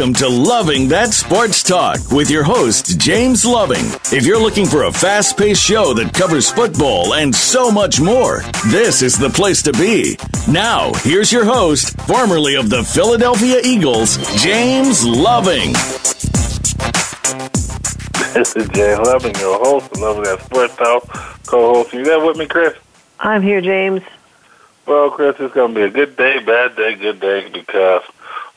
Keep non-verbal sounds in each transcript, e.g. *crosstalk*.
Welcome to Loving That Sports Talk with your host, James Loving. If you're looking for a fast paced show that covers football and so much more, this is the place to be. Now, here's your host, formerly of the Philadelphia Eagles, James Loving. This is James Loving, your host of Loving That Sports Talk, co host. You there with me, Chris? I'm here, James. Well, Chris, it's going to be a good day, bad day, good day because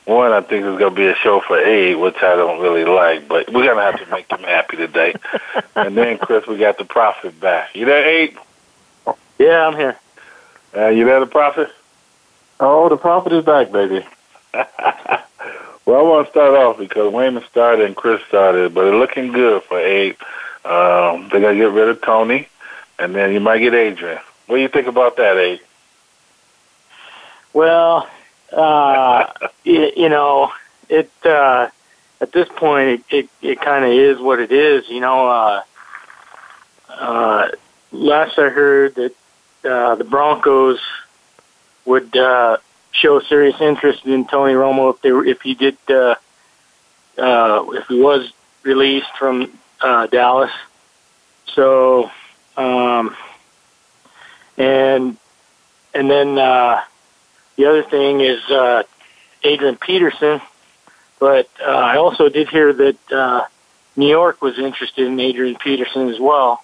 one, I think it's going to be a show for Abe, which I don't really like, but we're going to have to make him happy today. *laughs* and then, Chris, we got the Prophet back. You there, Abe? Yeah, I'm here. Uh, you there, the Prophet? Oh, the Prophet is back, baby. *laughs* well, I want to start off because Wayman started and Chris started, but it's looking good for Abe. Um, they're going to get rid of Tony, and then you might get Adrian. What do you think about that, Abe? Well, uh, you, you know, it uh, at this point it it, it kind of is what it is. You know, uh, uh, last I heard that uh, the Broncos would uh, show serious interest in Tony Romo if they were, if he did uh, uh, if he was released from uh, Dallas. So, um, and and then. Uh, the other thing is uh, Adrian Peterson, but uh, I also did hear that uh, New York was interested in Adrian Peterson as well.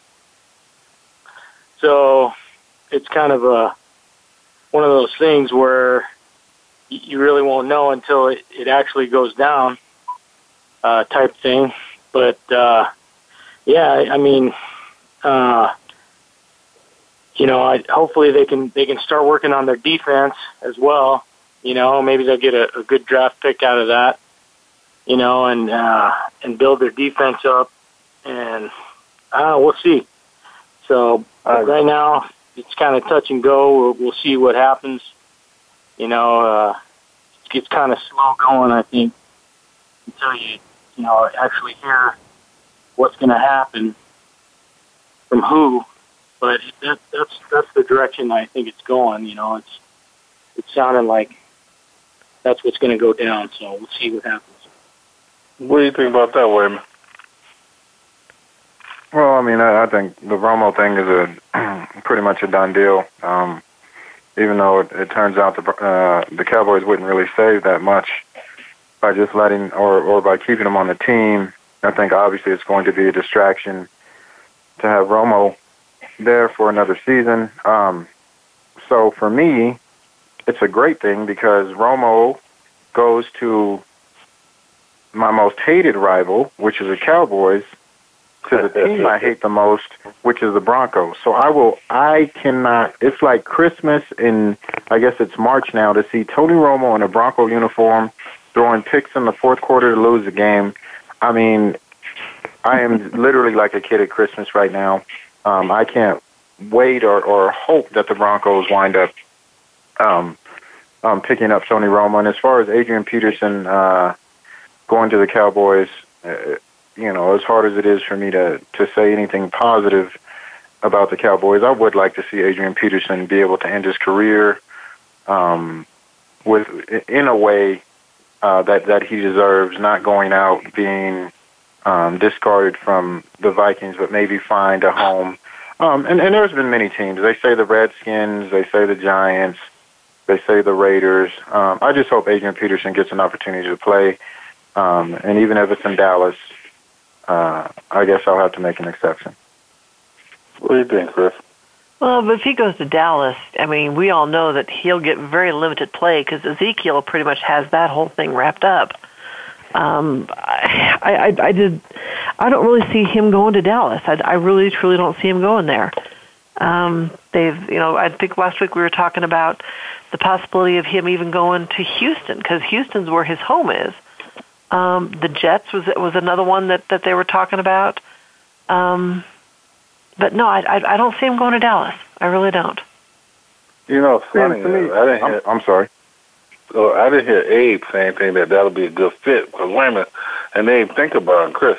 So it's kind of a one of those things where you really won't know until it, it actually goes down, uh, type thing. But uh, yeah, I mean, uh, you know, I, hopefully they can they can start working on their defense as well. You know, maybe they'll get a, a good draft pick out of that. You know, and uh, and build their defense up, and uh, we'll see. So uh, right now it's kind of touch and go. We'll, we'll see what happens. You know, uh, it's kind of slow going. I think until you you know actually hear what's going to happen from who but that, that's that's the direction I think it's going. You know, it's it's sounding like that's what's going to go down. So we'll see what happens. What do you think about that, Wayman? Well, I mean, I, I think the Romo thing is a *clears throat* pretty much a done deal. Um, even though it, it turns out the uh, the Cowboys wouldn't really save that much by just letting or or by keeping him on the team. I think obviously it's going to be a distraction to have Romo there for another season. Um, so for me, it's a great thing because Romo goes to my most hated rival, which is the Cowboys, to the *laughs* team I hate the most, which is the Broncos. So I will, I cannot, it's like Christmas in, I guess it's March now, to see Tony Romo in a Bronco uniform throwing picks in the fourth quarter to lose the game. I mean, I am literally like a kid at Christmas right now. Um, I can't wait or, or hope that the Broncos wind up um, um, picking up Tony Romo. And as far as Adrian Peterson uh, going to the Cowboys, uh, you know, as hard as it is for me to to say anything positive about the Cowboys, I would like to see Adrian Peterson be able to end his career um, with in a way uh, that that he deserves, not going out being um, discarded from the Vikings, but maybe find a home. Um, and, and there's been many teams. They say the Redskins, they say the Giants, they say the Raiders. Um, I just hope Adrian Peterson gets an opportunity to play. Um, and even if it's in Dallas, uh, I guess I'll have to make an exception. What do you think, Chris? Well, but if he goes to Dallas, I mean, we all know that he'll get very limited play because Ezekiel pretty much has that whole thing wrapped up. Um, I, I, I did. I don't really see him going to Dallas. I, I really, truly don't see him going there. Um, they've, you know, I think last week we were talking about the possibility of him even going to Houston because Houston's where his home is. Um, the Jets was was another one that that they were talking about. Um, but no, I, I I don't see him going to Dallas. I really don't. You know, funny. to me, I didn't hear, I'm, I'm sorry. Oh, I didn't hear Abe say anything that that'll be a good fit because women, and Abe, think about it, Chris.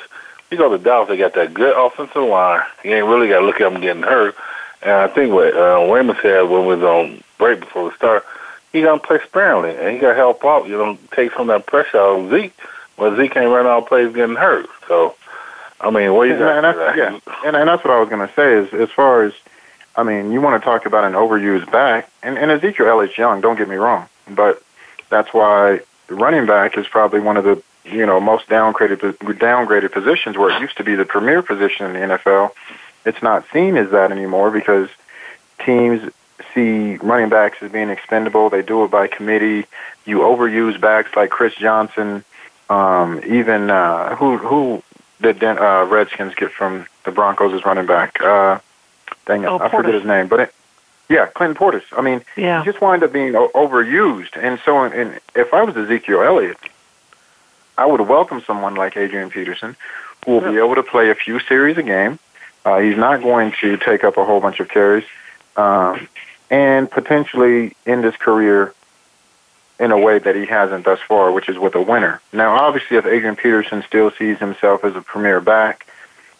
You go to Dallas, they got that good offensive line. You ain't really got to look at them getting hurt. And I think what uh, Wayman said when we was on break before we start, he gonna play sparingly and he got to help out. You know, take some of that pressure out of Zeke Well, Zeke can't run all plays getting hurt. So, I mean, what you and, and that's, yeah, and, and that's what I was going to say is as far as, I mean, you want to talk about an overused back, and, and Ezekiel Elliott's young. Don't get me wrong, but that's why the running back is probably one of the you know most downgraded downgraded positions where it used to be the premier position in the NFL. It's not seen as that anymore because teams see running backs as being expendable. They do it by committee. You overuse backs like Chris Johnson. Um, even uh, who who did uh, Redskins get from the Broncos as running back? Uh, dang it, oh, I forget his name. But it, yeah, Clinton Portis. I mean, yeah. he just wind up being overused. And so, in, if I was Ezekiel Elliott, I would welcome someone like Adrian Peterson, who will yeah. be able to play a few series a game. Uh, he's not going to take up a whole bunch of carries, um, and potentially end his career in a way that he hasn't thus far, which is with a winner. Now, obviously, if Adrian Peterson still sees himself as a premier back,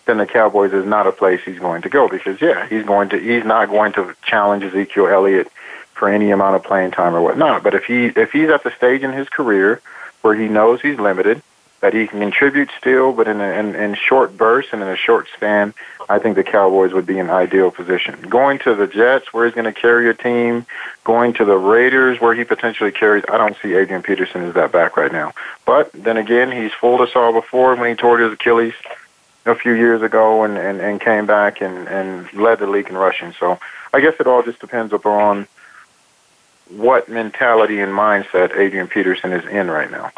then the Cowboys is not a place he's going to go because yeah, he's going to he's not going to challenge Ezekiel Elliott for any amount of playing time or whatnot. But if he if he's at the stage in his career where he knows he's limited, that he can contribute still, but in, a, in in short bursts and in a short span, I think the Cowboys would be an ideal position. Going to the Jets, where he's going to carry a team, going to the Raiders, where he potentially carries, I don't see Adrian Peterson as that back right now. But then again, he's fooled us all before when he tore his Achilles a few years ago and, and, and came back and, and led the league in rushing. So I guess it all just depends upon what mentality and mindset Adrian Peterson is in right now.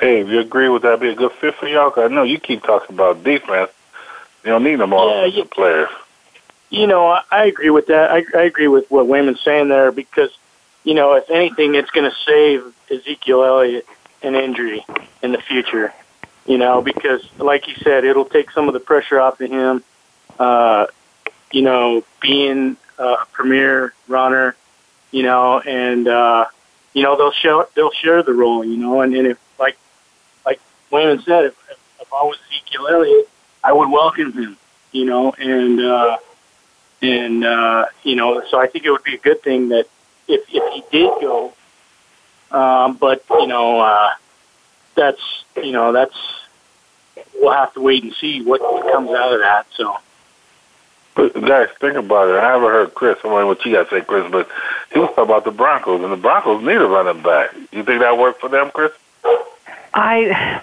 Hey, if you agree with that, be a good fit for y'all. Cause I know you keep talking about defense. You don't need them all yeah, you, players. You know, I, I agree with that. I, I agree with what Wayman's saying there because, you know, if anything, it's going to save Ezekiel Elliott an injury in the future. You know, because like you said, it'll take some of the pressure off of him. Uh, you know, being a premier runner, you know, and uh, you know they'll share they'll share the role, you know, and, and if like like Wayman said, if, if I was Ezekiel Elliott, I would welcome him, you know, and, uh, and, uh, you know, so I think it would be a good thing that if, if he did go, um, but, you know, uh, that's, you know, that's, we'll have to wait and see what comes out of that, so. But guys, think about it. I haven't heard Chris. I don't know what you got to say, Chris, but he was talking about the Broncos, and the Broncos need a running back. You think that worked for them, Chris? I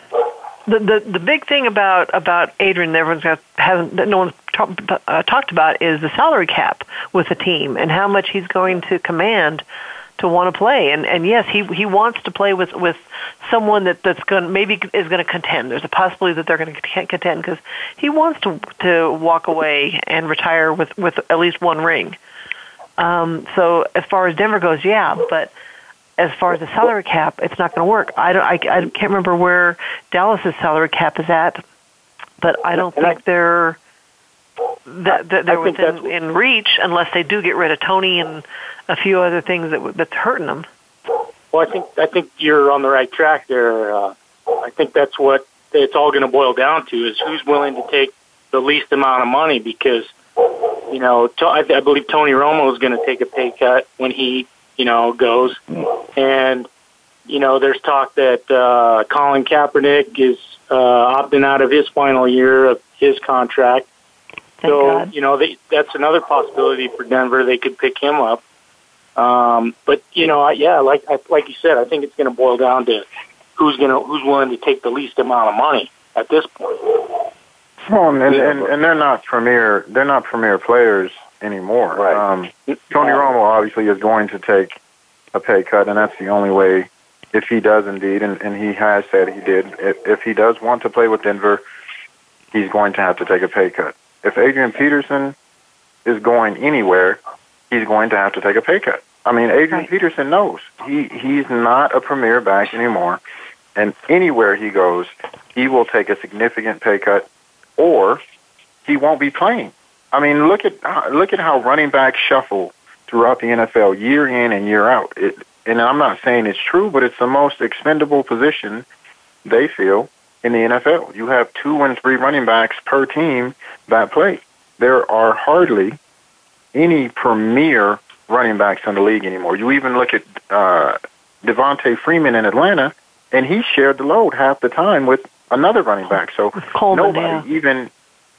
the the the big thing about about Adrian that everyone's got, hasn't that no one's talk, uh, talked about is the salary cap with the team and how much he's going to command to want to play and and yes he he wants to play with with someone that that's going maybe is going to contend there's a possibility that they're going to contend because he wants to to walk away and retire with with at least one ring um so as far as Denver goes yeah but as far as the salary cap, it's not going to work. I don't. I, I can't remember where Dallas's salary cap is at, but I don't think they're that, that they're within in reach unless they do get rid of Tony and a few other things that that's hurting them. Well, I think I think you're on the right track there. Uh, I think that's what it's all going to boil down to is who's willing to take the least amount of money because you know I, I believe Tony Romo is going to take a pay cut when he you know, goes. And, you know, there's talk that uh, Colin Kaepernick is uh, opting out of his final year of his contract. Thank so, God. you know, they, that's another possibility for Denver. They could pick him up. Um, but you know, I, yeah, like I, like you said, I think it's going to boil down to who's going to who's willing to take the least amount of money at this point. Well, and, and and they're not premier. They're not premier players anymore. Right. Um, Tony Romo obviously is going to take a pay cut, and that's the only way. If he does indeed, and, and he has said he did, if, if he does want to play with Denver, he's going to have to take a pay cut. If Adrian Peterson is going anywhere, he's going to have to take a pay cut. I mean, Adrian right. Peterson knows he he's not a premier back anymore, and anywhere he goes, he will take a significant pay cut, or he won't be playing. I mean, look at uh, look at how running backs shuffle throughout the NFL year in and year out. It, and I'm not saying it's true, but it's the most expendable position they feel in the NFL. You have two and three running backs per team that play. There are hardly any premier running backs in the league anymore. You even look at uh, Devonta Freeman in Atlanta. and he shared the load half the time with another running back. So Coleman, nobody, yeah. even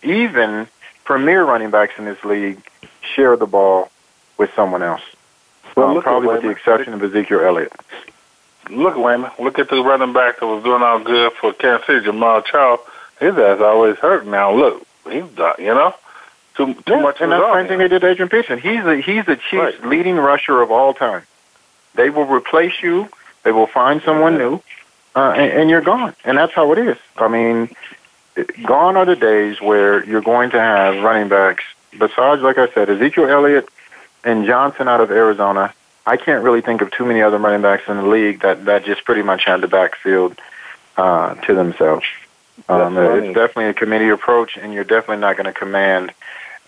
even premier running backs in this league, share the ball with someone else. Well, um, probably with the exception of Ezekiel Elliott. Look, Wayman, look at the running back that was doing all good for Kansas City, Jamaal Charles. His ass always hurt. Now look, he's done. You know, too too Yeah, much. and that's the same thing they did to Adrian Peterson. He's the he's the Chiefs' Right. leading rusher of all time. They will replace you. They will find someone new, uh, and, and you're gone. And that's how it is. I mean, gone are the days where you're going to have running backs. Besides, like I said, Ezekiel Elliott and Johnson out of Arizona. I can't really think of too many other running backs in the league that that just pretty much had the backfield uh, to themselves. Um, it's definitely a committee approach, and you're definitely not going to command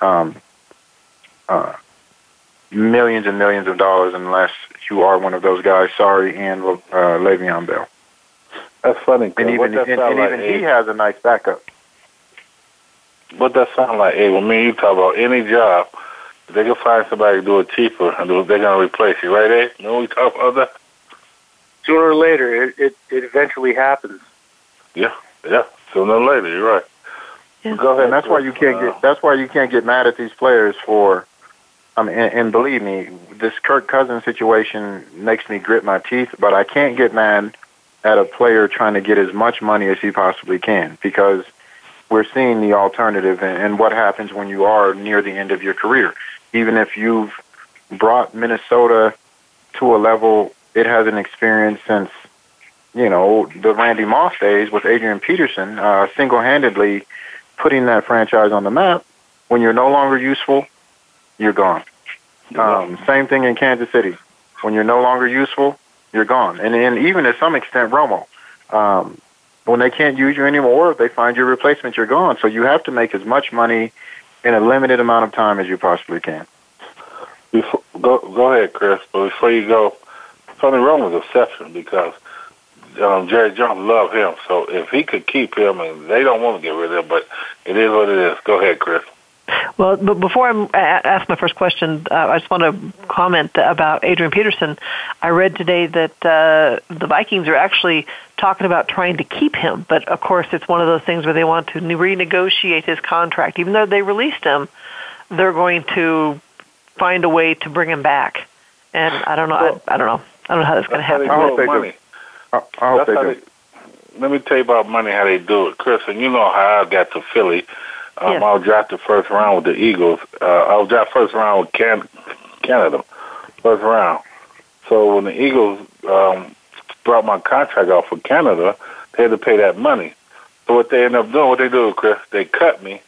um, uh, millions and millions of dollars unless you are one of those guys. Sorry, and uh, Le'Veon Bell, That's funny. and even and, and like, even Abe? he has a nice backup. What that sound like, Abe? When mean, you talk about any job, they can find somebody to do it cheaper, and they're gonna replace you, right, Abe? You know we talk about that? Sooner or later, it, it, it eventually happens. Yeah, yeah. sooner or later, you're right. Yeah. Go ahead. And that's why you can't get. That's why you can't get mad at these players for. I mean, and, and believe me, this Kirk Cousins situation makes me grit my teeth. But I can't get mad at a player trying to get as much money as he possibly can because we're seeing the alternative and, and what happens when you are near the end of your career. Even if you've brought Minnesota to a level it hasn't experienced since, you know, the Randy Moss days with Adrian Peterson, uh, single-handedly putting that franchise on the map. When you're no longer useful, you're gone. Um, same thing in Kansas City. When you're no longer useful, you're gone. And, and even to some extent, Romo. Um, when they can't use you anymore, if they find your replacement, you're gone. So you have to make as much money in a limited amount of time as you possibly can. Before, go go ahead, Chris. But before you go, Tony Romo's exception because um, Jerry Jones loved him. So if he could keep him, and they don't want to get rid of him, but it is what it is. Go ahead, Chris. Well, but before I ask my first question, uh, I just want to comment about Adrian Peterson. I read today that uh, the Vikings are actually talking about trying to keep him, but of course, it's one of those things where they want to renegotiate his contract. Even though they released him, they're going to find a way to bring him back. And I don't know. I, I don't know. I don't know how that's going to That's how happen. they I hope do they do. money. I, I hope they do. they- let me tell you about money, how they do it, Chris. And you know how I got to Philly. Um, Yes. I was drafted first round with the Eagles. Uh, I was drafted first round with Can- Canada, first round. So when the Eagles um, brought my contract off for Canada, they had to pay that money. So what they ended up doing, what they do, Chris, they cut me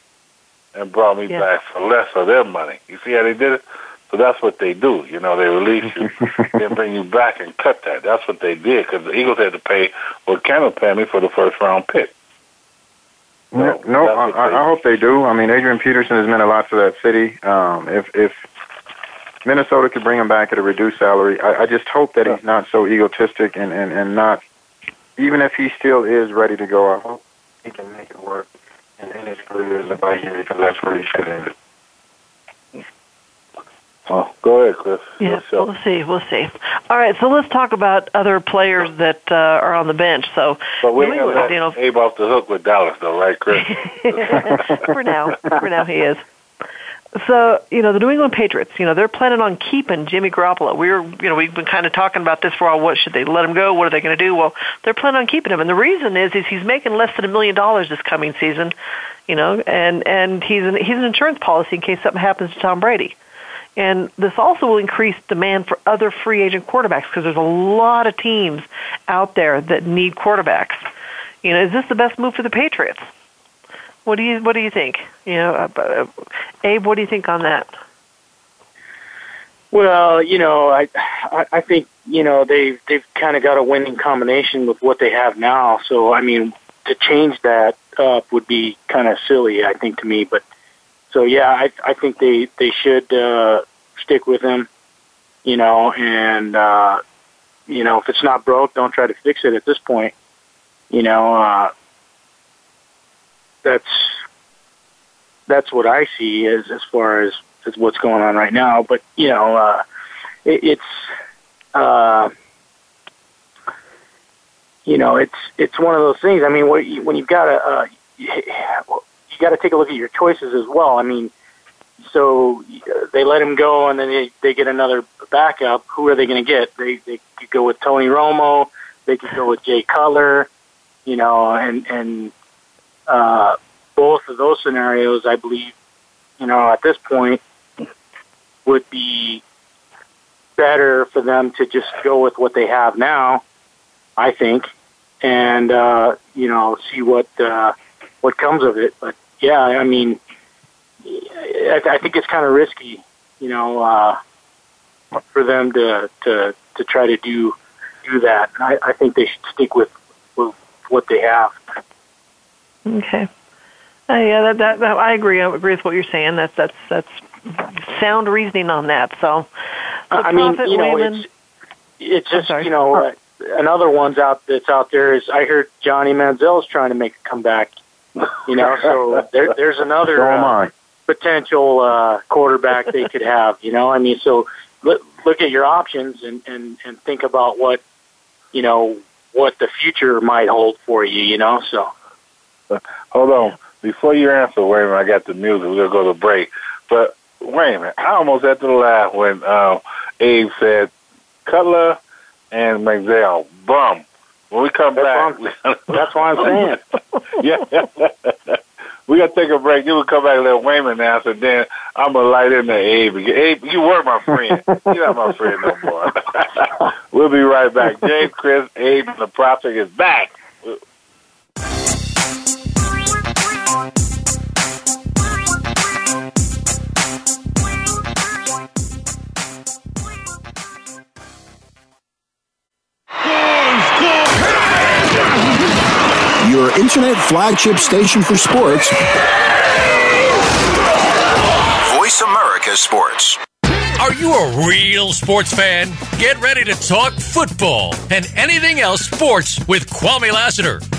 and brought me Yeah. back for less of their money. You see how they did it? So that's what they do. You know, they release you, *laughs* then bring you back and cut that. That's what they did because the Eagles had to pay what Canada paid me for the first round pick. No, no I, I I hope they do. I mean, Adrian Peterson has meant a lot to that city. Um, if if Minnesota could bring him back at a reduced salary, I, I just hope that he's not so egotistic and, and, and not, even if he still is ready to go, I hope he can make it work in, in his career as a Viking because that's where he should end it. Oh, go ahead, Chris. Yeah, we'll see. We'll see. All right, so let's talk about other players that uh, are on the bench. So, But we have you know, Abe off the hook with Dallas, though, right, Chris? *laughs* for now, for now he is. So, you know, the New England Patriots, you know, they're planning on keeping Jimmy Garoppolo. We're, you know, we've been kind of talking about this for a while. What should they let him go? What are they going to do? Well, they're planning on keeping him, and the reason is, is he's making less than a million dollars this coming season, you know, and and he's an he's an insurance policy in case something happens to Tom Brady. And this also will increase demand for other free agent quarterbacks because there's a lot of teams out there that need quarterbacks. You know, is this the best move for the Patriots? What do you What do you think? You know, uh, uh, Abe, what do you think on that? Well, you know, I, I I think you know they've they've kind of got a winning combination with what they have now. So I mean, to change that up would be kind of silly, I think, to me. But so yeah, I I think they they should uh, stick with him. You know, and uh, you know if it's not broke, don't try to fix it at this point. You know, uh, that's that's what I see as as far as as what's going on right now. But you know, uh, it, it's uh, you know, it's it's one of those things. I mean, when you've got a, uh, you got to take a look at your choices as well. I mean, so they let him go, and then they they get another backup. Who are they going to get? They they could go with Tony Romo. They could go with Jay Cutler. You know, and and uh, both of those scenarios, I believe, you know, at this point, would be better for them to just go with what they have now. I think, and uh, you know, see what uh, what comes of it. But yeah, I mean, I, I think it's kind of risky, you know, uh, for them to to to try to do do that. I, I think they should stick with, with what they have. Okay. Uh, yeah, that, that, that I agree. I agree with what you're saying. That's that's that's sound reasoning on that. So, I mean, you know, Wayman, it's it's just you know uh, another one's out that's out there is I heard Johnny Manziel's trying to make a comeback. You know, so there, there's another so uh, potential uh, quarterback they could have. You know, I mean, so look, look at your options and and and think about what you know what the future might hold for you. You know, so. Hold on. Before you answer, wait a minute, I got the music. We're going to go to break. But wait a minute. I almost had to laugh when uh, Abe said Cutler and Manziel. Bum. When we come that's back. What that's what I'm saying. *laughs* yeah. we got to take a break. You will come back and let Wayman answer. Then I'm going to light in the Abe. Abe, you were my friend. You're not my friend no more. *laughs* we'll be right back. James, Chris, Abe, the prophet is back. Internet flagship station for sports. Voice America Sports. Are you a real sports fan? Get ready to talk football and anything else sports with Kwame Lassiter,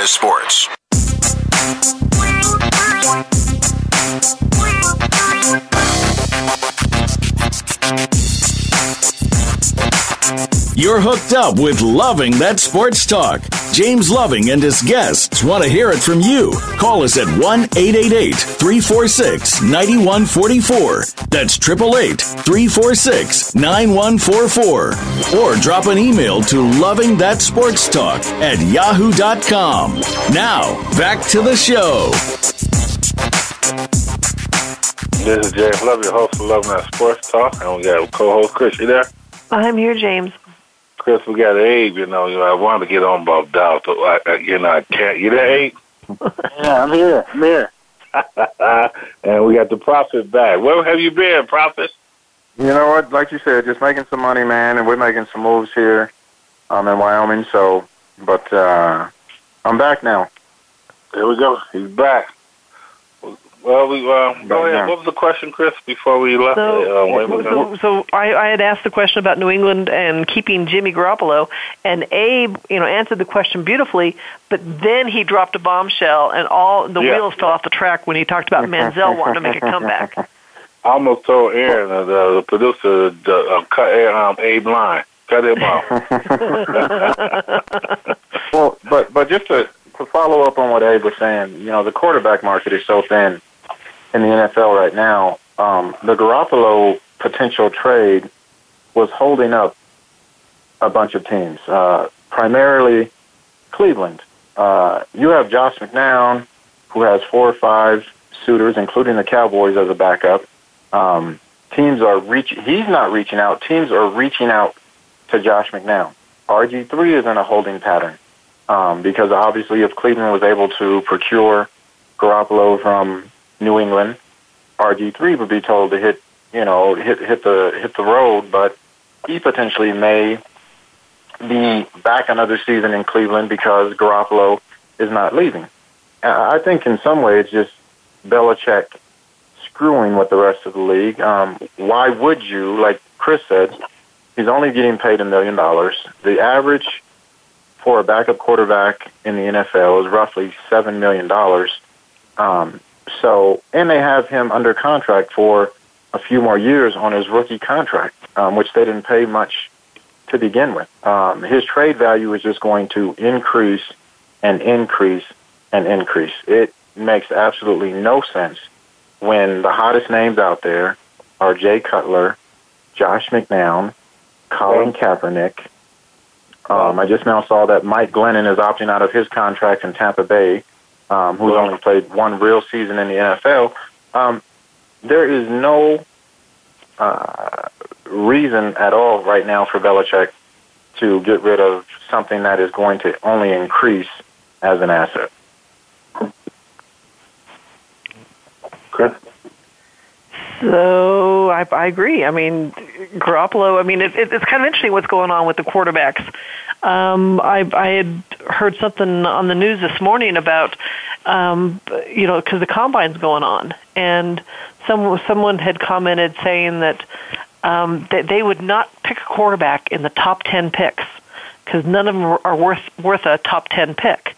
America Sports. You're hooked up with Loving That Sports Talk. James Loving and his guests want to hear it from you. Call us at 1 888 346 9144. That's 888 346 9144. Or drop an email to Loving That Sports Talk at yahoo.com. Now, back to the show. This is James Love, your host for Loving That Sports Talk, and we got co-host Chris. You there? I'm here, James. Chris, we got Abe. You know, you know I wanted to get on about Dallas, but I, I, you know, I can't. You there, Abe? *laughs* yeah, I'm here. I'm here. *laughs* and we got the Prophet back. Where have you been, Prophet? You know what? Like you said, just making some money, man, and we're making some moves here um, in Wyoming. So, but uh, I'm back now. There we go. He's back. Well, we uh, go ahead. What was the question, Chris? Before we left, So, uh, so, so I, I had asked the question about New England and keeping Jimmy Garoppolo, and Abe, you know, answered the question beautifully. But then he dropped a bombshell, and all the Yeah. wheels fell off the track when he talked about Manziel wanting to make a comeback. *laughs* I almost told Aaron, uh, the, the producer, to uh, cut um, Abe line. Cut him off. *laughs* Well, but but just to to follow up on what Abe was saying, you know, the quarterback market is so thin in the NFL right now. Um, the Garoppolo potential trade was holding up a bunch of teams, uh, primarily Cleveland. Uh, you have Josh McCown, who has four or five suitors, including the Cowboys as a backup. Um, teams are reaching. He's not reaching out. Teams are reaching out to Josh McCown. RG three is in a holding pattern um, because obviously, if Cleveland was able to procure Garoppolo from New England, RG three would be told to hit, you know, hit hit the hit the road, but he potentially may be back another season in Cleveland because Garoppolo is not leaving. I think in some ways, just Belichick screwing with the rest of the league. Um, why would you, like Chris said, he's only getting paid a million dollars. The average for a backup quarterback in the NFL is roughly seven million dollars. Um, so, and they have him under contract for a few more years on his rookie contract, um, which they didn't pay much to begin with. Um, his trade value is just going to increase and increase and increase. It makes absolutely no sense when the hottest names out there are Jay Cutler, Josh McCown, Colin Kaepernick. Um, I just now saw that Mike Glennon is opting out of his contract in Tampa Bay, um, who's only played one real season in the NFL. Um, there is no uh, reason at all right now for Belichick to get rid of something that is going to only increase as an asset. Chris? So I, I agree. I mean, Garoppolo. I mean, it, it, it's kind of interesting what's going on with the quarterbacks. Um, I, I had heard something on the news this morning about, um, you know, because the combine's going on, and some someone had commented saying that um, that they would not pick a quarterback in the top ten picks because none of them are worth worth a top ten pick.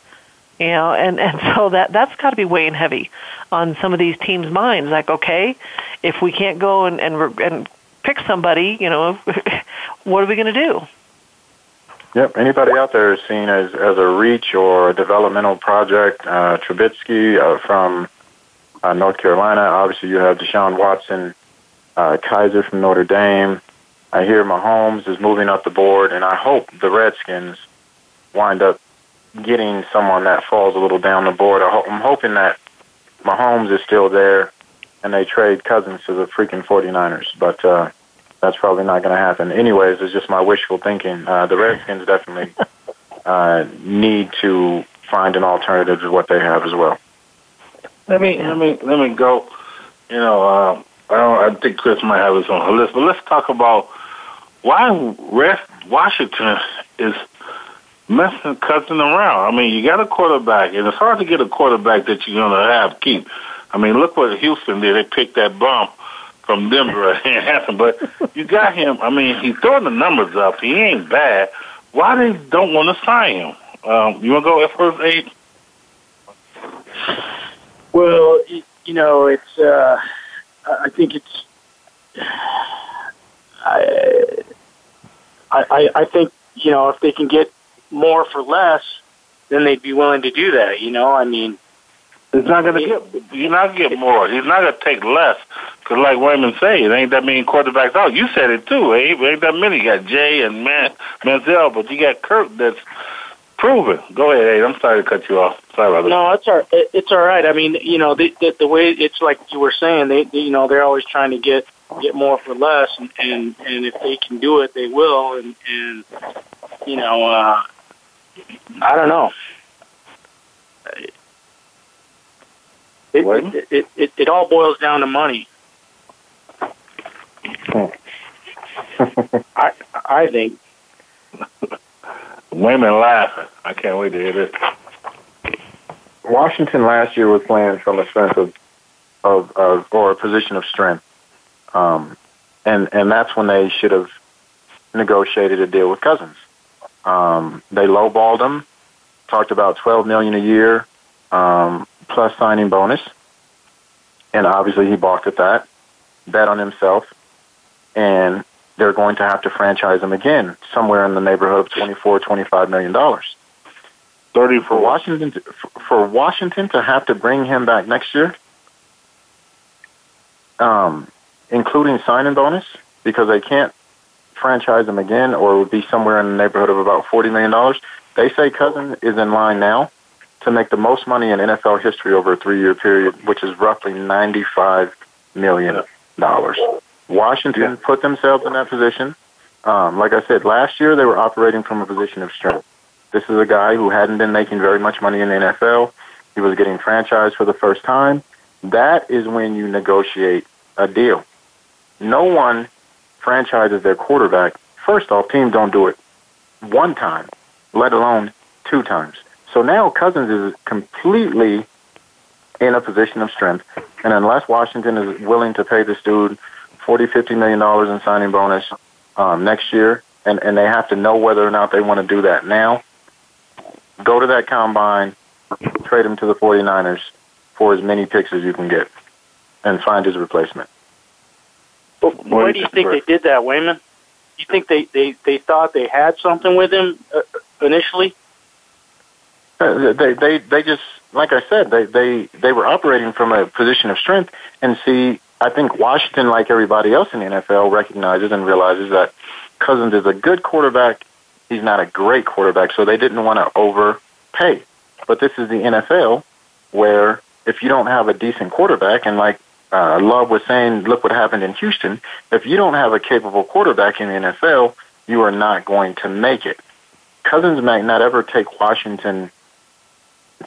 You know, and and *laughs* so that that's got to be weighing heavy on some of these teams' minds. Like, okay, if we can't go and and, and pick somebody, you know, *laughs* what are we going to do? Yep. Anybody out there is seen as, as a reach or a developmental project. Uh, Trubisky uh, from uh, North Carolina. Obviously, you have Deshaun Watson, uh, Kizer from Notre Dame. I hear Mahomes is moving up the board, and I hope the Redskins wind up getting someone that falls a little down the board. I ho- I'm hoping that Mahomes is still there, and they trade Cousins to the freaking 49ers. But uh, that's probably not going to happen. Anyways, it's just my wishful thinking. Uh, the Redskins definitely *laughs* uh, need to find an alternative to what they have as well. Let me let me let me go. You know, um, I don't. I think Chris might have his own list, but let's talk about why West Washington is messing, cussing around. I mean, you got a quarterback, and it's hard to get a quarterback that you're going to have keep. I mean, look what Houston did. They picked that bum from Denver. *laughs* Ain't happened, but you got him. I mean, he's throwing the numbers up. He ain't bad. Why they don't want to sign him? Um, you want to go at first, Abe? Well, you know, it's. Uh, I think it's. I, I I think you know if they can get more for less, then they'd be willing to do that. You know, I mean, He's not to get. You're not get more. He's not to take less. Because, like Raymond said, it ain't that many quarterbacks out. You said it too, Abe. Ain't that many. You got Jay and Man Manziel, but you got Kirk that's proven. Go ahead, Abe. I'm sorry to cut you off. Sorry about that. No, it's all it's all right. I mean, you know, the the, the way it's like you were saying, they, they you know they're always trying to get get more for less, and and, and if they can do it, they will. And and you know, uh, I don't know. It, it, it, it, it all boils down to money. *laughs* I I think. Women laughing. I can't wait to hear this. Washington last year was playing from a strength of, of, of or a position of strength, um, and and that's when they should have negotiated a deal with Cousins. Um, they lowballed him, talked about twelve million a year um, plus signing bonus, and obviously he balked at that, bet on himself, and they're going to have to franchise him again somewhere in the neighborhood of 24 25 million dollars. 30 for Washington to, for Washington to have to bring him back next year um including signing bonus because they can't franchise him again or it would be somewhere in the neighborhood of about 40 million dollars they say Cousin is in line now to make the most money in NFL history over a 3-year period which is roughly 95 million dollars Washington put themselves in that position. Um, like I said, last year they were operating from a position of strength. This is a guy who hadn't been making very much money in the NFL. He was getting franchised for the first time. That is when you negotiate a deal. No one franchises their quarterback. First off, teams don't do it one time, let alone two times. So now Cousins is completely in a position of strength. And unless Washington is willing to pay this dude forty, fifty million dollars in signing bonus um, next year, and and they have to know whether or not they want to do that now. Go to that combine, trade him to the 49ers for as many picks as you can get, and find his replacement. Well, why do you think they did that, Wayman? Do you think they they they thought they had something with him uh, initially? They they they just like I said they they they were operating from a position of strength and see I think Washington, like everybody else in the NFL, recognizes and realizes that Cousins is a good quarterback. He's not a great quarterback, so they didn't want to overpay. But this is the NFL, where if you don't have a decent quarterback, and like uh, Love was saying, look what happened in Houston. If you don't have a capable quarterback in the NFL, you are not going to make it. Cousins might not ever take Washington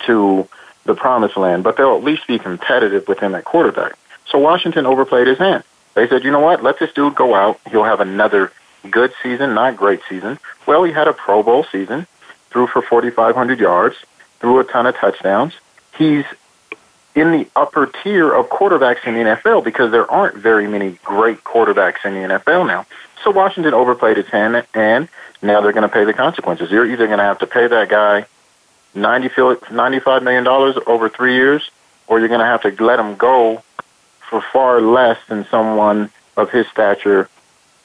to the promised land, but they'll at least be competitive with him at quarterback. So Washington overplayed his hand. They said, you know what? Let this dude go out. He'll have another good season, not great season. Well, he had a Pro Bowl season, threw for 4,500 yards, threw a ton of touchdowns. He's in the upper tier of quarterbacks in the NFL because there aren't very many great quarterbacks in the NFL now. So Washington overplayed its hand, and now they're going to pay the consequences. You're either going to have to pay that guy $95 million over three years, or you're going to have to let him go for far less than someone of his stature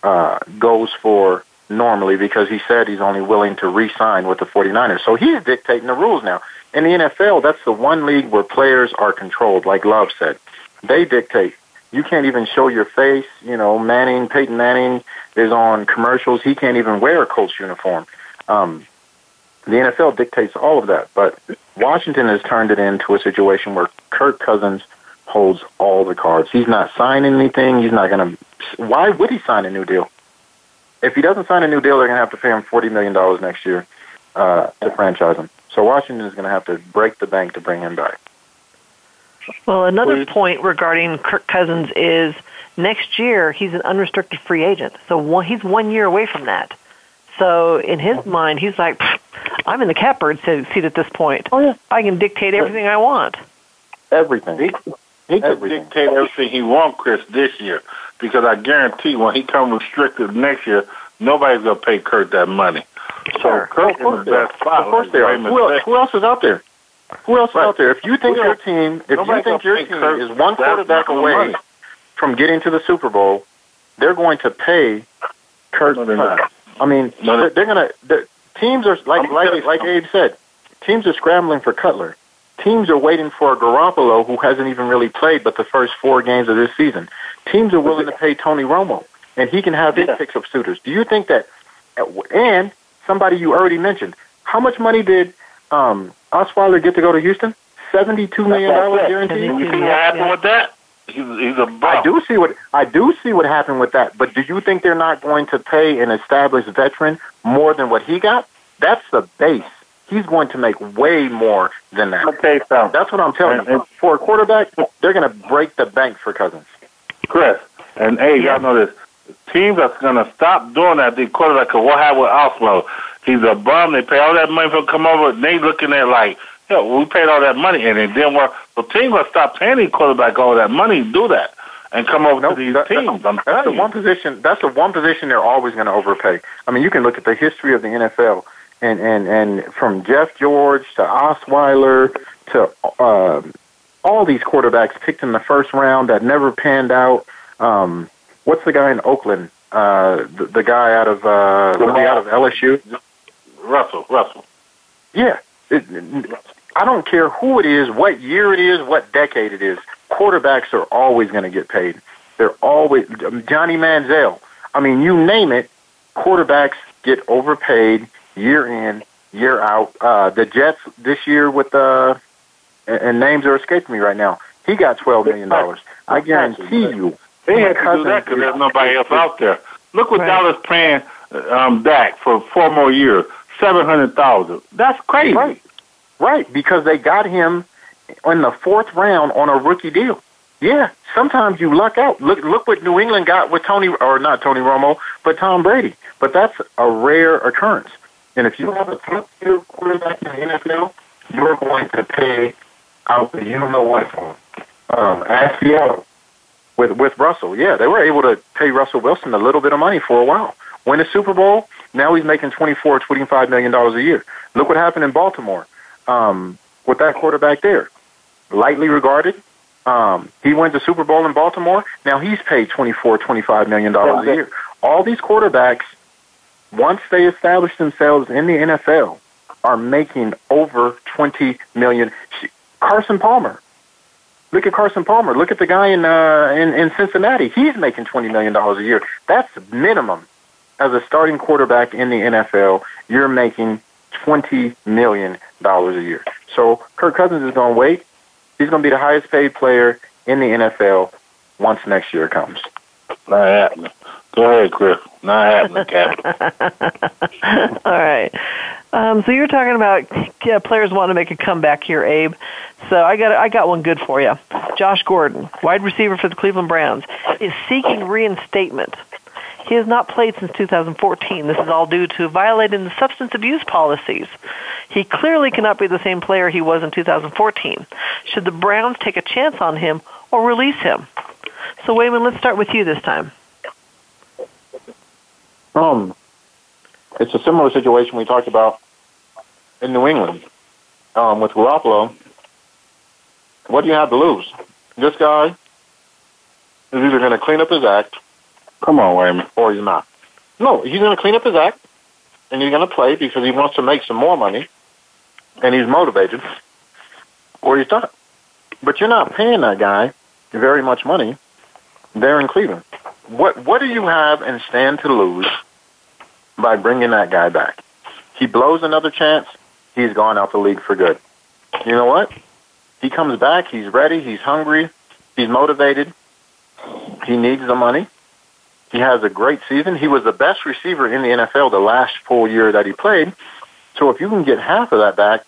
uh, goes for normally because he said he's only willing to re-sign with the 49ers. So he's dictating the rules now. In the NFL, that's the one league where players are controlled, like Love said. They dictate. You can't even show your face. You know, Manning, Peyton Manning is on commercials. He can't even wear a Colts uniform. Um, the NFL dictates all of that, but Washington has turned it into a situation where Kirk Cousins – holds all the cards. He's not signing anything. He's not going to. Why would he sign a new deal? If he doesn't sign a new deal, they're going to have to pay him forty million dollars next year uh, to franchise him. So Washington is going to have to break the bank to bring him back. Well, another point regarding Kirk Cousins is next year he's an unrestricted free agent. So one, he's one year away from that. So in his mind, he's like, I'm in the catbird seat at this point. Oh yeah, I can dictate everything I want. Everything. He could dictate everything he wants, Chris, this year. Because I guarantee when he comes restricted next year, nobody's going to pay Kurt that money. Sure. So Kurt is the best spot. Of course they are. Who else, who else is out there? Who else right. is out there? If you think your team, if you think your team Kurt is one quarterback away money. from getting to the Super Bowl, they're going to pay Kurt. No, I mean, no, they're, they're going to. Teams are like like like Abe said. Teams are scrambling for Cutler teams are waiting for a Garoppolo who hasn't even really played but the first four games of this season. Teams are willing to pay Tony Romo, and he can have his yeah. picks of suitors. Do you think that? And somebody you already mentioned, how much money did um, Osweiler get to go to Houston? Seventy-two million dollars guaranteed. You see what happened with that? He's, he's a bum. I do see what I do see what happened with that. But do you think they're not going to pay an established veteran more than what he got? That's the base. He's going to make way more than that. Okay, so That's what I'm telling you. For a quarterback, they're going to break the bank for Cousins. Chris, and hey, y'all know this. Teams are going to stop doing that. The quarterback, cause what happened with Osweiler? He's a bum. They pay all that money for him to come over. And they looking at like, yo, we paid all that money and it didn't work. So teams will stop paying the quarterback all that money to do that and come over to these teams. I'm That's the you. one position. That's the one position they're always going to overpay. I mean, you can look at the history of the NFL, and and and from Jeff George to Osweiler to um all these quarterbacks picked in the first round that never panned out. Um, what's the guy in Oakland? Uh, the, the guy out of uh, was he out of LSU? Russell, Russell. Yeah. It, I don't care who it is, what year it is, what decade it is. Quarterbacks are always going to get paid. They're always Johnny Manziel. I mean, you name it. Quarterbacks get overpaid year in, year out. Uh, the Jets this year with uh, and, and names are escaping me right now. He got twelve million dollars. I guarantee you. They had to do that because there's nobody else out there. Look what Right. Dallas paying um, Dak for four more years, seven hundred thousand. That's crazy. Right. Right, because they got him in the fourth round on a rookie deal. Yeah, sometimes you luck out. Look, look what New England got with Tony, or not Tony Romo, but Tom Brady. But that's a rare occurrence. And if you have a top tier quarterback in the NFL, you're going to pay out the you don't know what for. Um, Seattle with with Russell. Yeah, they were able to pay Russell Wilson a little bit of money for a while. Win a Super Bowl. Now he's making twenty four, twenty five million dollars a year. Look what happened in Baltimore um, with that quarterback there. Lightly regarded. Um, he went to Super Bowl in Baltimore. Now he's paid twenty four, twenty five million dollars a year. All these quarterbacks, once they establish themselves in the NFL, are making over twenty million. Carson Palmer. Look at Carson Palmer. Look at the guy in uh, in, in Cincinnati. He's making twenty million dollars a year. That's minimum. As a starting quarterback in the NFL, you're making twenty million dollars a year. So Kirk Cousins is going to wait. He's going to be the highest paid player in the NFL once next year comes. Not happening. Go ahead, Chris. Not happening, Captain. *laughs* All right. Um, so you were talking about yeah, players wanting to make a comeback here, Abe. So I got I got one good for you. Josh Gordon, wide receiver for the Cleveland Browns, is seeking reinstatement. He has not played since 2014. This is all due to violating the substance abuse policies. He clearly cannot be the same player he was in 2014. Should the Browns take a chance on him or release him? So Wayman, let's start with you this time. Um, it's a similar situation we talked about in New England um, with Garoppolo. What do you have to lose? This guy is either going to clean up his act. Come on, Wayman. Or he's not. No, he's going to clean up his act, and he's going to play because he wants to make some more money, and he's motivated, or he's not. But you're not paying that guy very much money there in Cleveland. What What do you have and stand to lose by bringing that guy back? He blows another chance, he's gone out the league for good. You know what? He comes back, he's ready, he's hungry, he's motivated, he needs the money. He has a great season. He was the best receiver in the NFL the last full year that he played. So if you can get half of that back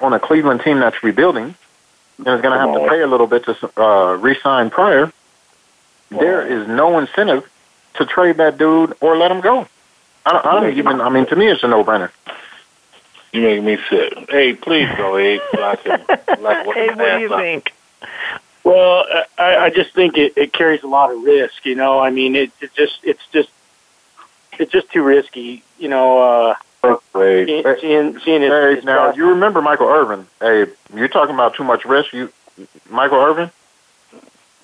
on a Cleveland team that's rebuilding and is going to have to pay a little bit to uh, re-sign Pryor, there is no incentive to trade that dude or let him go. I don't, I don't even. I mean, to me, it's a no-brainer. You make me sick. Hey, please go, Abe. so I can, like, what Abe, what do you think? Well, I, I just think it, it carries a lot of risk. You know, I mean, it, it just it's just it's just too risky. You know, uh, Wait, seeing hey, seeing, seeing his, hey, his now you remember Michael Irvin? Hey, you're talking about too much risk. You, Michael Irvin?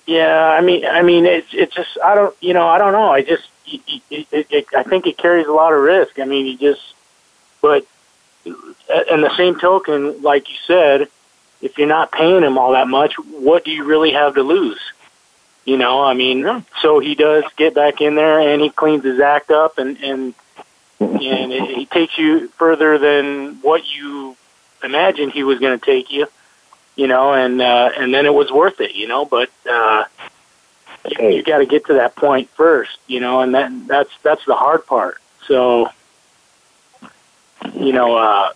Yeah, I mean, I mean, it's it's just I don't, you know, I don't know. I just it, it, it, it, I think it carries a lot of risk. I mean, you just, but and the same token, like you said, if you're not paying him all that much, what do you really have to lose? You know, I mean, so he does get back in there and he cleans his act up and and and it, he takes you further than what you imagined he was going to take you. you know, and uh, and then it was worth it, you know. But uh, you, you got to get to that point first, you know, and that that's that's the hard part. So, you know, uh,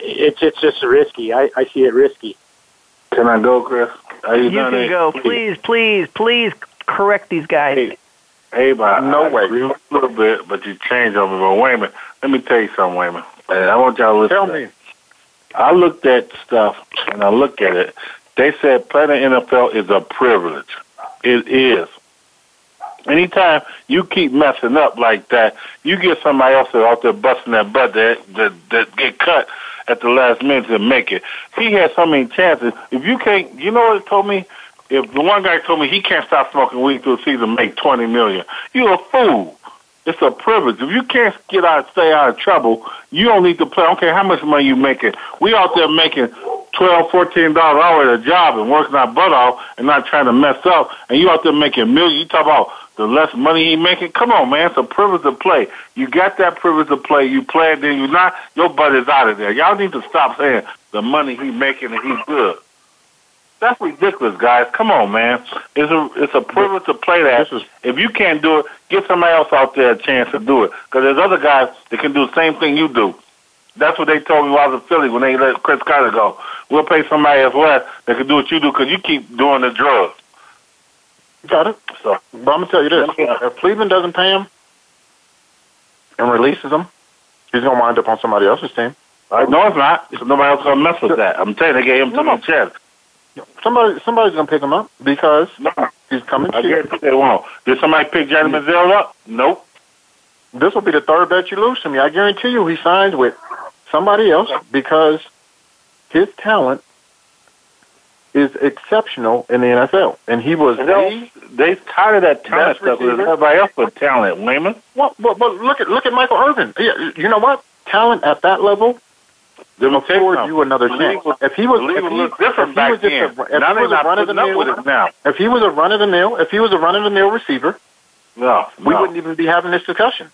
it's it's just risky. I, I see it risky. Can I go, Chris? Are you, You done, can Abe? go. Please, please, please correct these guys. Hey, hey but No I way. agree a little bit, but you changed on me. But Wayman, let me tell you something, Wayman. And I want y'all to listen. Tell to me. that. I looked at stuff and I look at it. They said playing in the NFL is a privilege. It is. Anytime you keep messing up like that, you get somebody else out there busting that butt that that, that get cut at the last minute to make it. He had so many chances. If you can't, you know what it told me? If the one guy told me he can't stop smoking weed through a season make twenty million, you're a fool. It's a privilege. If you can't get out, stay out of trouble, you don't need to play. I don't care how much money you making. We out there making twelve, fourteen dollars an hour at a job and working our butt off and not trying to mess up. And you out there making millions. You talk about the less money he making. Come on, man. It's a privilege to play. You got that privilege to play. You play it, then you not. Your butt is out of there. Y'all need to stop saying the money he making and he's good. That's ridiculous, guys. Come on, man. It's a it's a privilege to play that. if you can't do it, give somebody else out there a chance to do it. Because there's other guys that can do the same thing you do. That's what they told me while I was in Philly when they let Chris Carter go. We'll pay somebody else less that can do what you do because you keep doing the drugs. Got it. So, but I'm gonna tell you this: if Cleveland doesn't pay him and releases him, he's gonna wind up on somebody else's team. I know it's not. Because nobody else gonna mess with that. I'm telling you, they gave him too many chances. Somebody, somebody's gonna pick him up because he's coming I guarantee they won't. Did somebody pick Johnny Manziel up? Nope. This will be the third bet you lose to me. I guarantee you, he signs with somebody else because his talent is exceptional in the NFL, and he was They, they tired of that talent stuff. Everybody else with talent, Wayman. Well, but, but look at look at Michael Irvin. Yeah, You know what? Talent at that level Let me tell you afford you another The chance. If he was, if he, look different if he back was just then. a, if Now he was a run of the putting up with mill, it now. if he was a run of the mill, if he was a run of the mill receiver, No, we no. wouldn't even be having this discussion.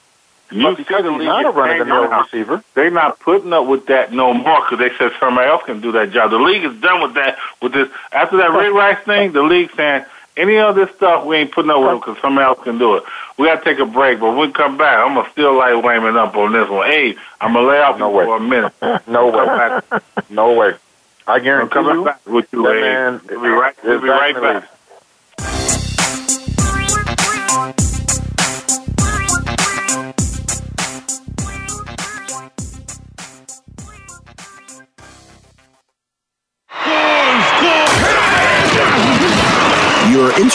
You he's not a run of the mill receiver, They're not putting up with that no more because they said somebody else can do that job. The league is done with that. With this, after that Ray Rice thing, the league saying any of this stuff we ain't putting up with because somebody else can do it. We got to take a break, but when we come back, I'm gonna still light Wayman up on this one. Hey, I'm gonna lay off No way. for a minute. *laughs* no way, no way. I I'm guarantee coming you, back with you, that man We'll be right. We'll be right back in the back.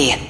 me.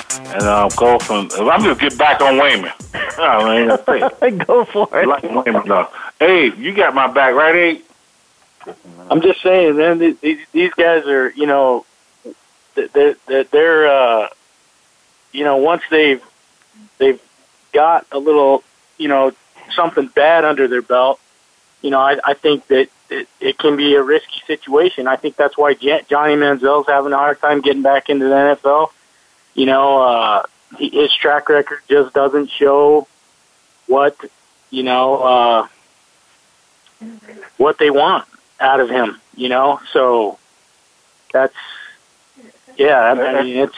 and um, go from. I'm just get back on Wayman. *laughs* I ain't gonna say. Go for it. Like Wayman, though. Hey, you got my back, right, Abe? I'm just saying, man. These these guys are, you know, they're they're, they're uh, you know, once they've they've got a little, you know, something bad under their belt, you know, I, I think that it, it can be a risky situation. I think that's why Jan- Johnny Manziel's having a hard time getting back into the NFL. You know, uh, he, his track record just doesn't show what, you know, uh, what they want out of him. You know, so that's yeah. I I mean, it's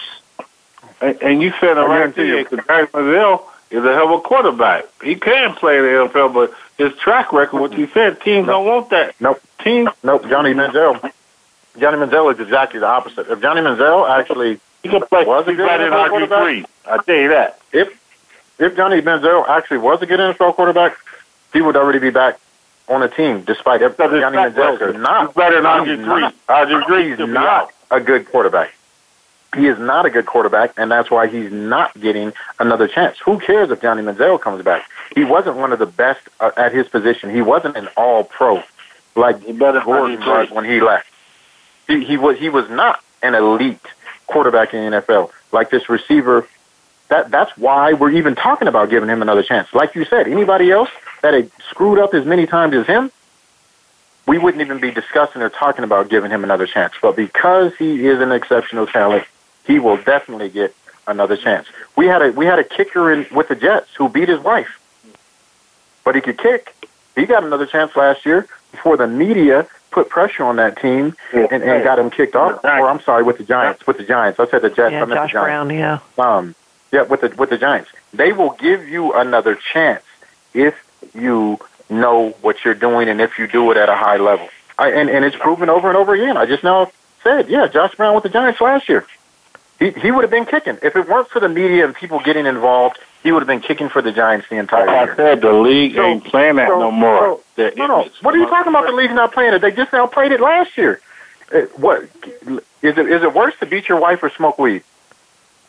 And, and you said it I right guarantee there. you. Because Barry Manziel is a hell of a quarterback. He can play in the NFL, but his track record, what you said, teams don't want that. Nope. Teams, Nope. Johnny Manziel. Johnny Manziel is exactly the opposite. If Johnny Manziel actually he can play. was good better than RG3. I tell you that. if if Johnny Manziel actually was a good NFL quarterback, he would already be back on the team. Despite Johnny Manziel is not He's better than RG3. RG three He's should be not a good quarterback. He is not a good quarterback, and that's why he's not getting another chance. Who cares if Johnny Manziel comes back? He wasn't one of the best uh, at his position. He wasn't an All-Pro like Gordon was when he left. He, he was he was not an elite quarterback in the NFL like this receiver. That that's why we're even talking about giving him another chance. Like you said, anybody else that had screwed up as many times as him, we wouldn't even be discussing or talking about giving him another chance. But because he is an exceptional talent, he will definitely get another chance. We had a we had a kicker in with the Jets who beat his wife, but he could kick. He got another chance last year before the media put pressure on that team and, and got him kicked off. Or I'm sorry, with the Giants. With the Giants, I said the Jets. Yeah, I meant Josh the Giants. Brown. Yeah. Um, yeah, with the with the Giants, they will give you another chance if you know what you're doing and if you do it at a high level. I, and and it's proven over and over again. I just now said, yeah, Josh Brown with the Giants last year, he he would have been kicking if it weren't for the media and people getting involved. He would have been kicking for the Giants the entire Like I said, the league So- ain't playing that so- no more. so- No, no. What are you talking about? The league's not playing it. They just now played it last year. Uh, What is it? Is it worse to beat your wife or smoke weed?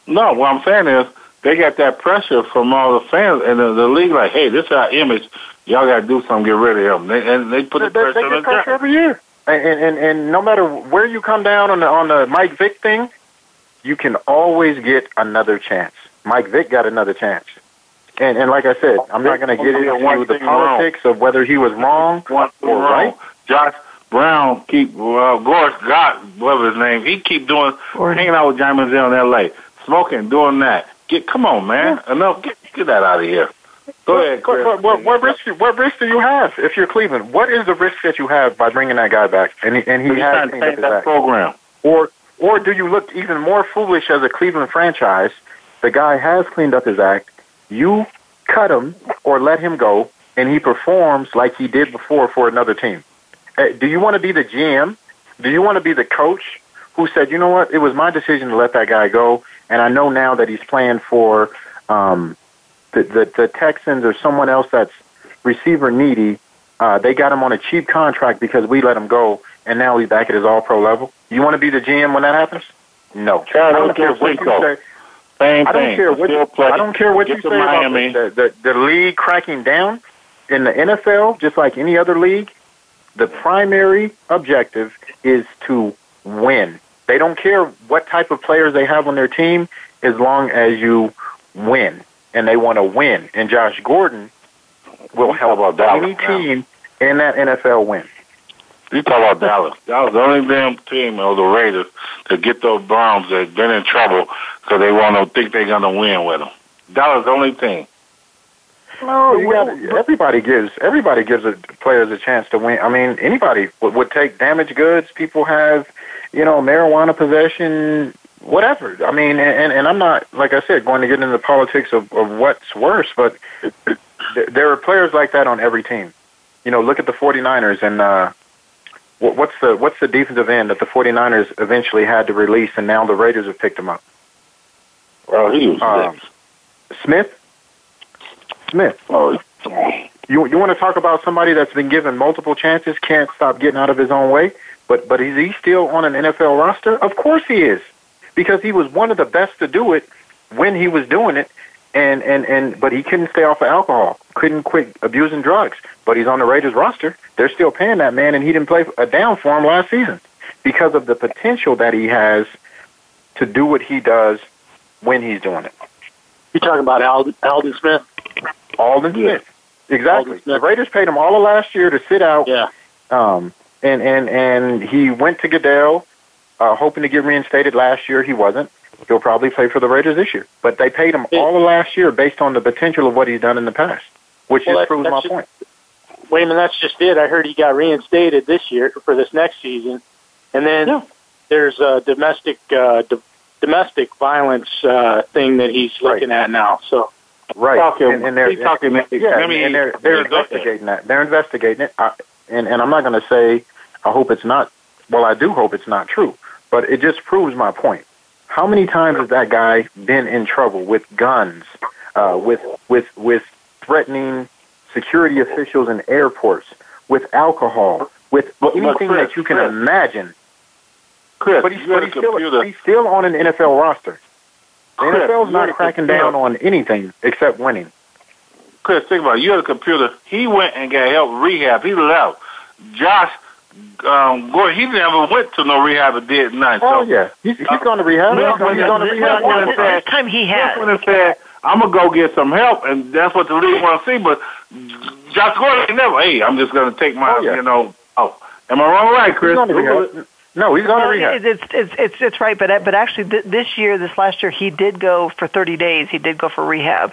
No, what I'm saying is they got that pressure from all the fans and the, the league. Like, hey, this is our image. Y'all got to do something. Get rid of him. They, and they put the They, they pressure on get the pressure every year, and, and and and no matter where you come down on the on the Mike Vick thing, you can always get another chance. Mike Vick got another chance, and and like I said, I'm not going to get into the thing wrong. politics of whether he was wrong One thing or wrong. right. Josh Brown keep well, Gorge got whatever his name. He keep doing hanging out with Johnny Manziel in L.A. Smoking, doing that. Get come on, man. Enough. Get get that out of here. Go ahead, Chris. What, what, what risk? What risk do you have if you're Cleveland? What is the risk that you have by bringing that guy back? And he, and he He's has trying to cleaned change his that act. program. Or or do you look even more foolish as a Cleveland franchise? The guy has cleaned up his act. You cut him or let him go, and he performs like he did before for another team. Uh, do you want to be the GM? Do you want to be the coach who said, you know what, it was my decision to let that guy go, and I know now that he's playing for um, the, the the Texans or someone else that's receiver needy. Uh, they got him on a cheap contract because we let him go, and now he's back at his All Pro level. You want to be the GM when that happens? No. I don't care what you say. Same I don't thing. care what play. I don't care what Get you say Miami. about the, the, the league cracking down in the NFL, just like any other league. The primary objective is to win. They don't care what type of players they have on their team as long as you win, and they want to win. And Josh Gordon will help any team in that NFL win. You talk about Dallas. That was the only damn team of the Raiders to get those Browns that been in trouble because they want to think they're gonna win with them. Dallas the only team. No, you got everybody gives everybody gives a, players a chance to win. I mean, anybody would, would take damaged goods. People have, you know, marijuana possession, whatever. I mean, and and I'm not like I said going to get into the politics of, of what's worse, but there are players like that on every team. You know, look at the 49ers and uh what- what's the what's the defensive end that the 49ers eventually had to release and now the Raiders have picked him up. Well, he was Um, Smith. Smith. Oh, You you want to talk about somebody that's been given multiple chances, can't stop getting out of his own way, but but is he still on an NFL roster? Of course he is, because he was one of the best to do it when he was doing it, and and and but he couldn't stay off of alcohol, couldn't quit abusing drugs. But he's on the Raiders roster. They're still paying that man, and he didn't play a down for him last season because of the potential that he has to do what he does when he's doing it. You talking about Alden, Alden Smith? Alden Smith. Exactly. The Raiders paid him all of last year to sit out. Yeah. Um, and and and he went to Goodell, uh, hoping to get reinstated last year. He wasn't. He'll probably play for the Raiders this year. But they paid him all of last year based on the potential of what he's done in the past, which Well, just that- proves my just- point. Wait a minute, that's just it. I heard he got reinstated this year for this next season, and then there's a domestic uh, d- domestic violence uh, thing that he's looking at now. So Right. Talking- and, and they're, talking, man. yeah, Let me- and they're they're let me go there. investigating that. They're investigating it. I, and and I'm not going to say I hope it's not. Well, I do hope it's not true, but it just proves my point. How many times has that guy been in trouble with guns, uh, with with with threatening security officials in airports, with alcohol, with But- but anything Chris, that you can Chris. imagine? Chris, but he's, you but he's still, he's still on an NFL roster. The Chris, NFL's not cracking down on anything except winning. Chris, think about it. You had a computer. He went and got help rehab. He left. Josh um, Gordon, he never went to no rehab and did nothing. Oh so, yeah, he's, he's going to rehab. Well, He's going, to this- rehab. this one is that- time he That's when it said, I'm going to go get some help, and that's what the league want to see. But Josh Gordon never, hey, I'm just going to take my, you know, oh. Am I wrong or right, Chris? He's going to rehab. No, he's going to rehab. It's, it's it's it's right, but but actually th- this year, this last year, he did go for 30 days. He did go for rehab.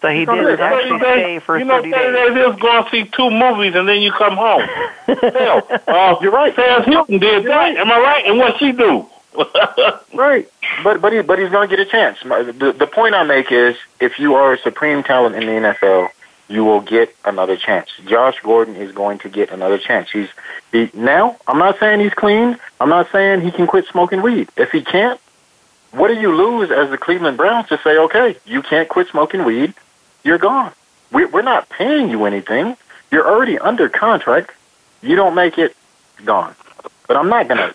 So he did actually stay for you know, 30 30 days. days is going to see two movies and then you come home. *laughs* Hell, uh, You're right. Paris Hilton did that. Am I right? And what she do? *laughs* right, but but he, but he's going to get a chance. The the point I make is, if you are a supreme talent in the NFL, you will get another chance. Josh Gordon is going to get another chance. He's he now. I'm not saying he's clean. I'm not saying he can quit smoking weed. If he can't, what do you lose as the Cleveland Browns to say, okay, you can't quit smoking weed, you're gone. We're, we're not paying you anything. You're already under contract. You don't make it, gone. But I'm not going to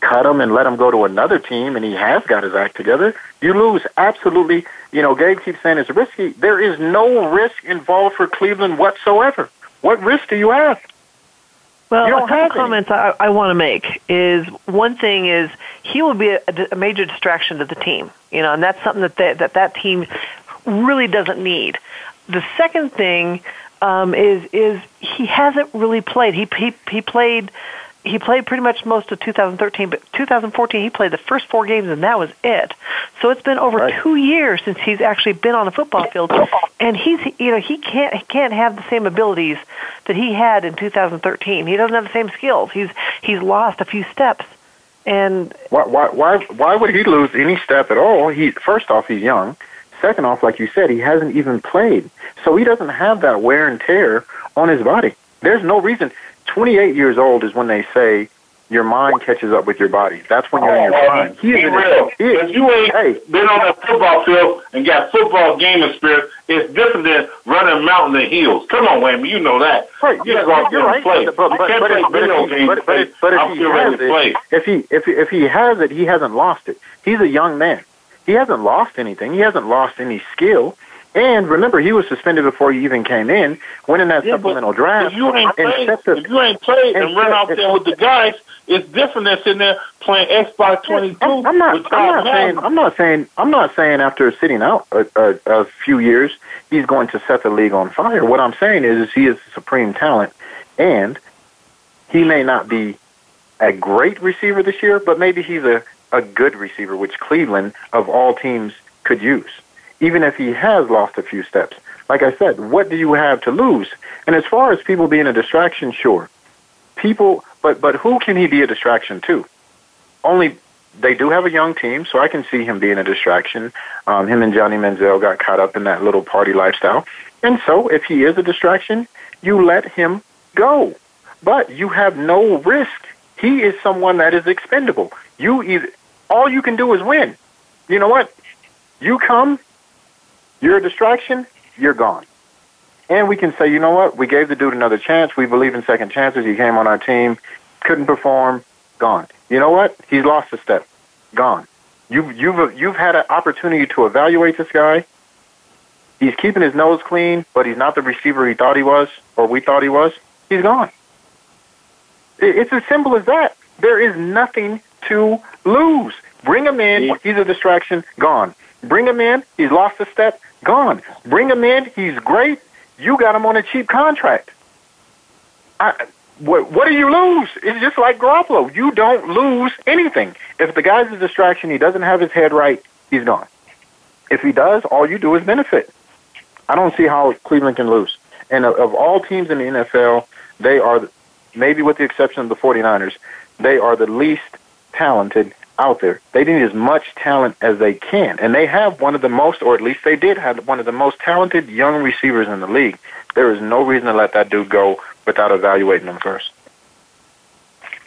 cut him and let him go to another team, and he has got his act together. You lose absolutely. You know, Gabe keeps saying it's risky. There is no risk involved for Cleveland whatsoever. What risk do you have? Well, You a couple comments I, I want to make is one thing is he will be a, a major distraction to the team, you know, and that's something that they, that that team really doesn't need. The second thing um, is is he hasn't really played. He he he played he played pretty much most of 2013, but 2014 he played the first four games and that was it. So it's been over two years since he's actually been on the football field, and he's you know he can't he can't have the same abilities that he had in 2013. He doesn't have the same skills. He's he's lost a few steps, and Why, why, why, why would he lose any step at all? He first off, he's young. Second off, like you said, he hasn't even played, so he doesn't have that wear and tear on his body. There's no reason. 28 years old is when they say your mind catches up with your body. That's when you're in your oh, prime. He is real. he is, If you ain't been on that football field and got football game experience, it's different than running mountain and hills. Come on, Wayman, you know that. Right, You yeah, go out you're there right. and play. But, but, but, but, play if- but, video if, he, games but, but, if, but if I'm he ready has to play. it, if he if if he has it, he hasn't lost it. He's a young man. He hasn't lost anything. He hasn't lost any skill. And remember, he was suspended before he even came in, winning that supplemental draft. If you ain't played, the- if you ain't played and, and run out there with the guys, it's different than sitting there playing Xbox 22 I'm, I'm not. I'm not saying. Madden. I'm not saying. I'm not saying after sitting out a, a, a few years, he's going to set the league on fire. What I'm saying is, is he is a supreme talent, and he may not be a great receiver this year, but maybe he's a a good receiver, which Cleveland of all teams could use. Even if he has lost a few steps, like I said, what do you have to lose? And as far as people being a distraction, sure, people. But but who can he be a distraction to? Only they do have a young team, so I can see him being a distraction. Um, him and Johnny Manziel got caught up in that little party lifestyle, and so if he is a distraction, you let him go. But you have no risk. He is someone that is expendable. You either all you can do is win. You know what? You come, you're a distraction, you're gone. And we can say, you know what? We gave the dude another chance. We believe in second chances. He came on our team, couldn't perform, gone. You know what? He's lost a step, gone. You've you've you've had an opportunity to evaluate this guy. He's keeping his nose clean, but he's not the receiver he thought he was, or we thought he was. He's gone. It's as simple as that. There is nothing to lose. Bring him in. He's a distraction. Gone. Bring him in. He's lost a step. Gone. Bring him in. He's great. You got him on a cheap contract. I, what, what do you lose? It's just like Garoppolo. You don't lose anything. If the guy's a distraction, he doesn't have his head right, he's gone. If he does, all you do is benefit. I don't see how Cleveland can lose. And of, of all teams in the NFL, they are, maybe with the exception of the 49ers, they are the least talented out there. They need as much talent as they can. And they have one of the most, or at least they did have one of the most talented young receivers in the league. There is no reason to let that dude go without evaluating them first.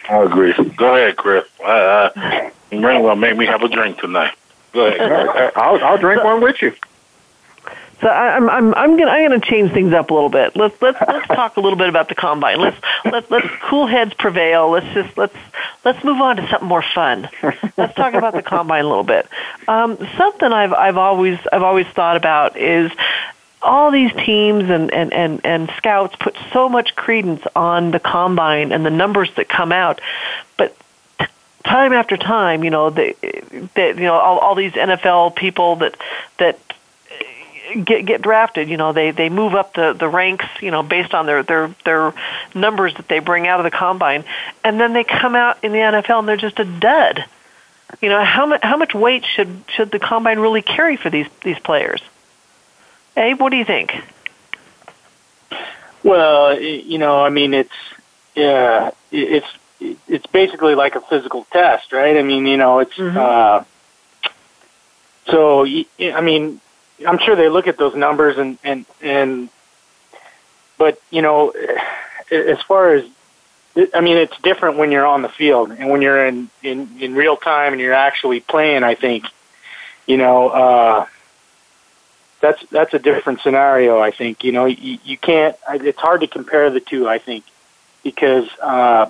I agree. Go ahead, Chris. Uh, uh, you're going to make me have a drink tonight. Go ahead. *laughs* I'll, I'll drink one with you. So I, I'm I'm I'm gonna I'm gonna change things up a little bit. Let's let's let's *laughs* talk a little bit about the combine. Let's let's let's cool heads prevail. Let's just let's let's move on to something more fun. Let's talk about the combine a little bit. Um, something I've I've always I've always thought about is all these teams and, and, and, and scouts put so much credence on the combine and the numbers that come out, but time after time, you know, they, they you know, all, all these NFL people that that get get drafted, you know, they they move up the the ranks, you know, based on their their their numbers that they bring out of the combine, and then they come out in the NFL and they're just a dud. You know, how much how much weight should should the combine really carry for these these players? Abe, what do you think? Well, you know, I mean, it's yeah, it's it's basically like a physical test, right? I mean, you know, it's mm-hmm. uh, so I mean, I'm sure they look at those numbers and and and, but you know, as far as I mean, it's different when you're on the field and when you're in in in real time and you're actually playing. I think, you know. uh that's that's a different scenario. I think you know you, you can't. It's hard to compare the two. I think because uh,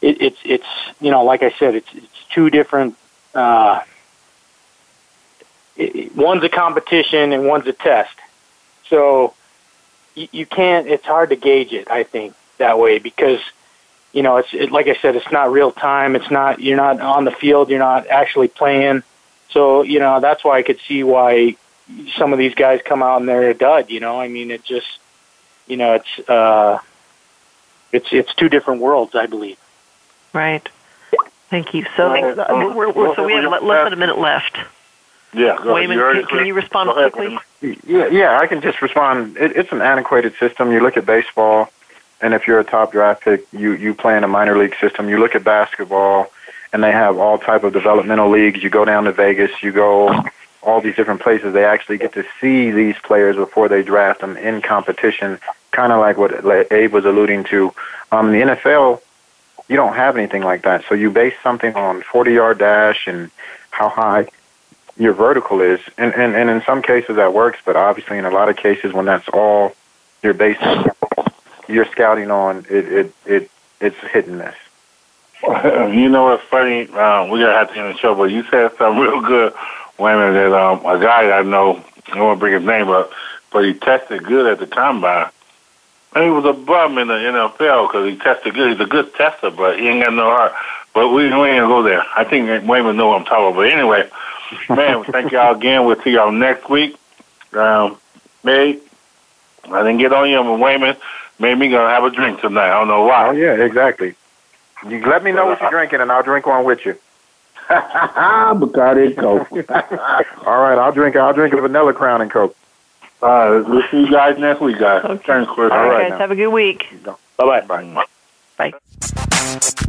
it, it's it's you know like I said, it's it's two different. Uh, it, one's a competition and one's a test, so you, you can't. It's hard to gauge it. I think that way because you know it's it, like I said, it's not real time. It's not you're not on the field. You're not actually playing. So, you know, that's why I could see why some of these guys come out and they're a dud, you know? I mean, it just, you know, it's, uh, it's, it's two different worlds, I believe. Right. Thank you. So, uh, we're, we're, so we have less than a minute left. Yeah, Wayman, can, can, you respond quickly? Yeah, yeah, I can just respond. It, it's an antiquated system. You look at baseball, and if you're a top draft pick, you you play in a minor league system. You look at basketball, and they have all type of developmental leagues. You go down to Vegas, you go all these different places. They actually get to see these players before they draft them in competition, kind of like what Abe was alluding to. Um, in the NFL, you don't have anything like that. So you base something on 40 yard dash and how high your vertical is. And, and, and in some cases that works, but obviously in a lot of cases when that's all you're basing your scouting on, it, it, it, it's hit and miss. You know what's funny? Um, we're gonna have to end the show, but you said something *laughs* real good. Wayman that um, a guy I know, I don't bring his name up, but he tested good at the combine. And he was a bum in the NFL because he tested good. He's a good tester, but he ain't got no heart. But we, we ain't gonna go there. I think Wayman know what I'm talking about. But anyway, man, thank y'all again. We'll see y'all next week. Um, May, I didn't get on you, but Wayman made me gonna have a drink tonight. I don't know why. Oh yeah, exactly. You let me know what you're drinking, and I'll drink one with you. *laughs* Bacardi and Coke. *laughs* All right, I'll drink. I'll drink a vanilla crown and Coke. All right, we'll see you guys next week, guys. Okay. Thanks, Chris. All, All right, guys, have a good week. Bye-bye. Bye. Bye.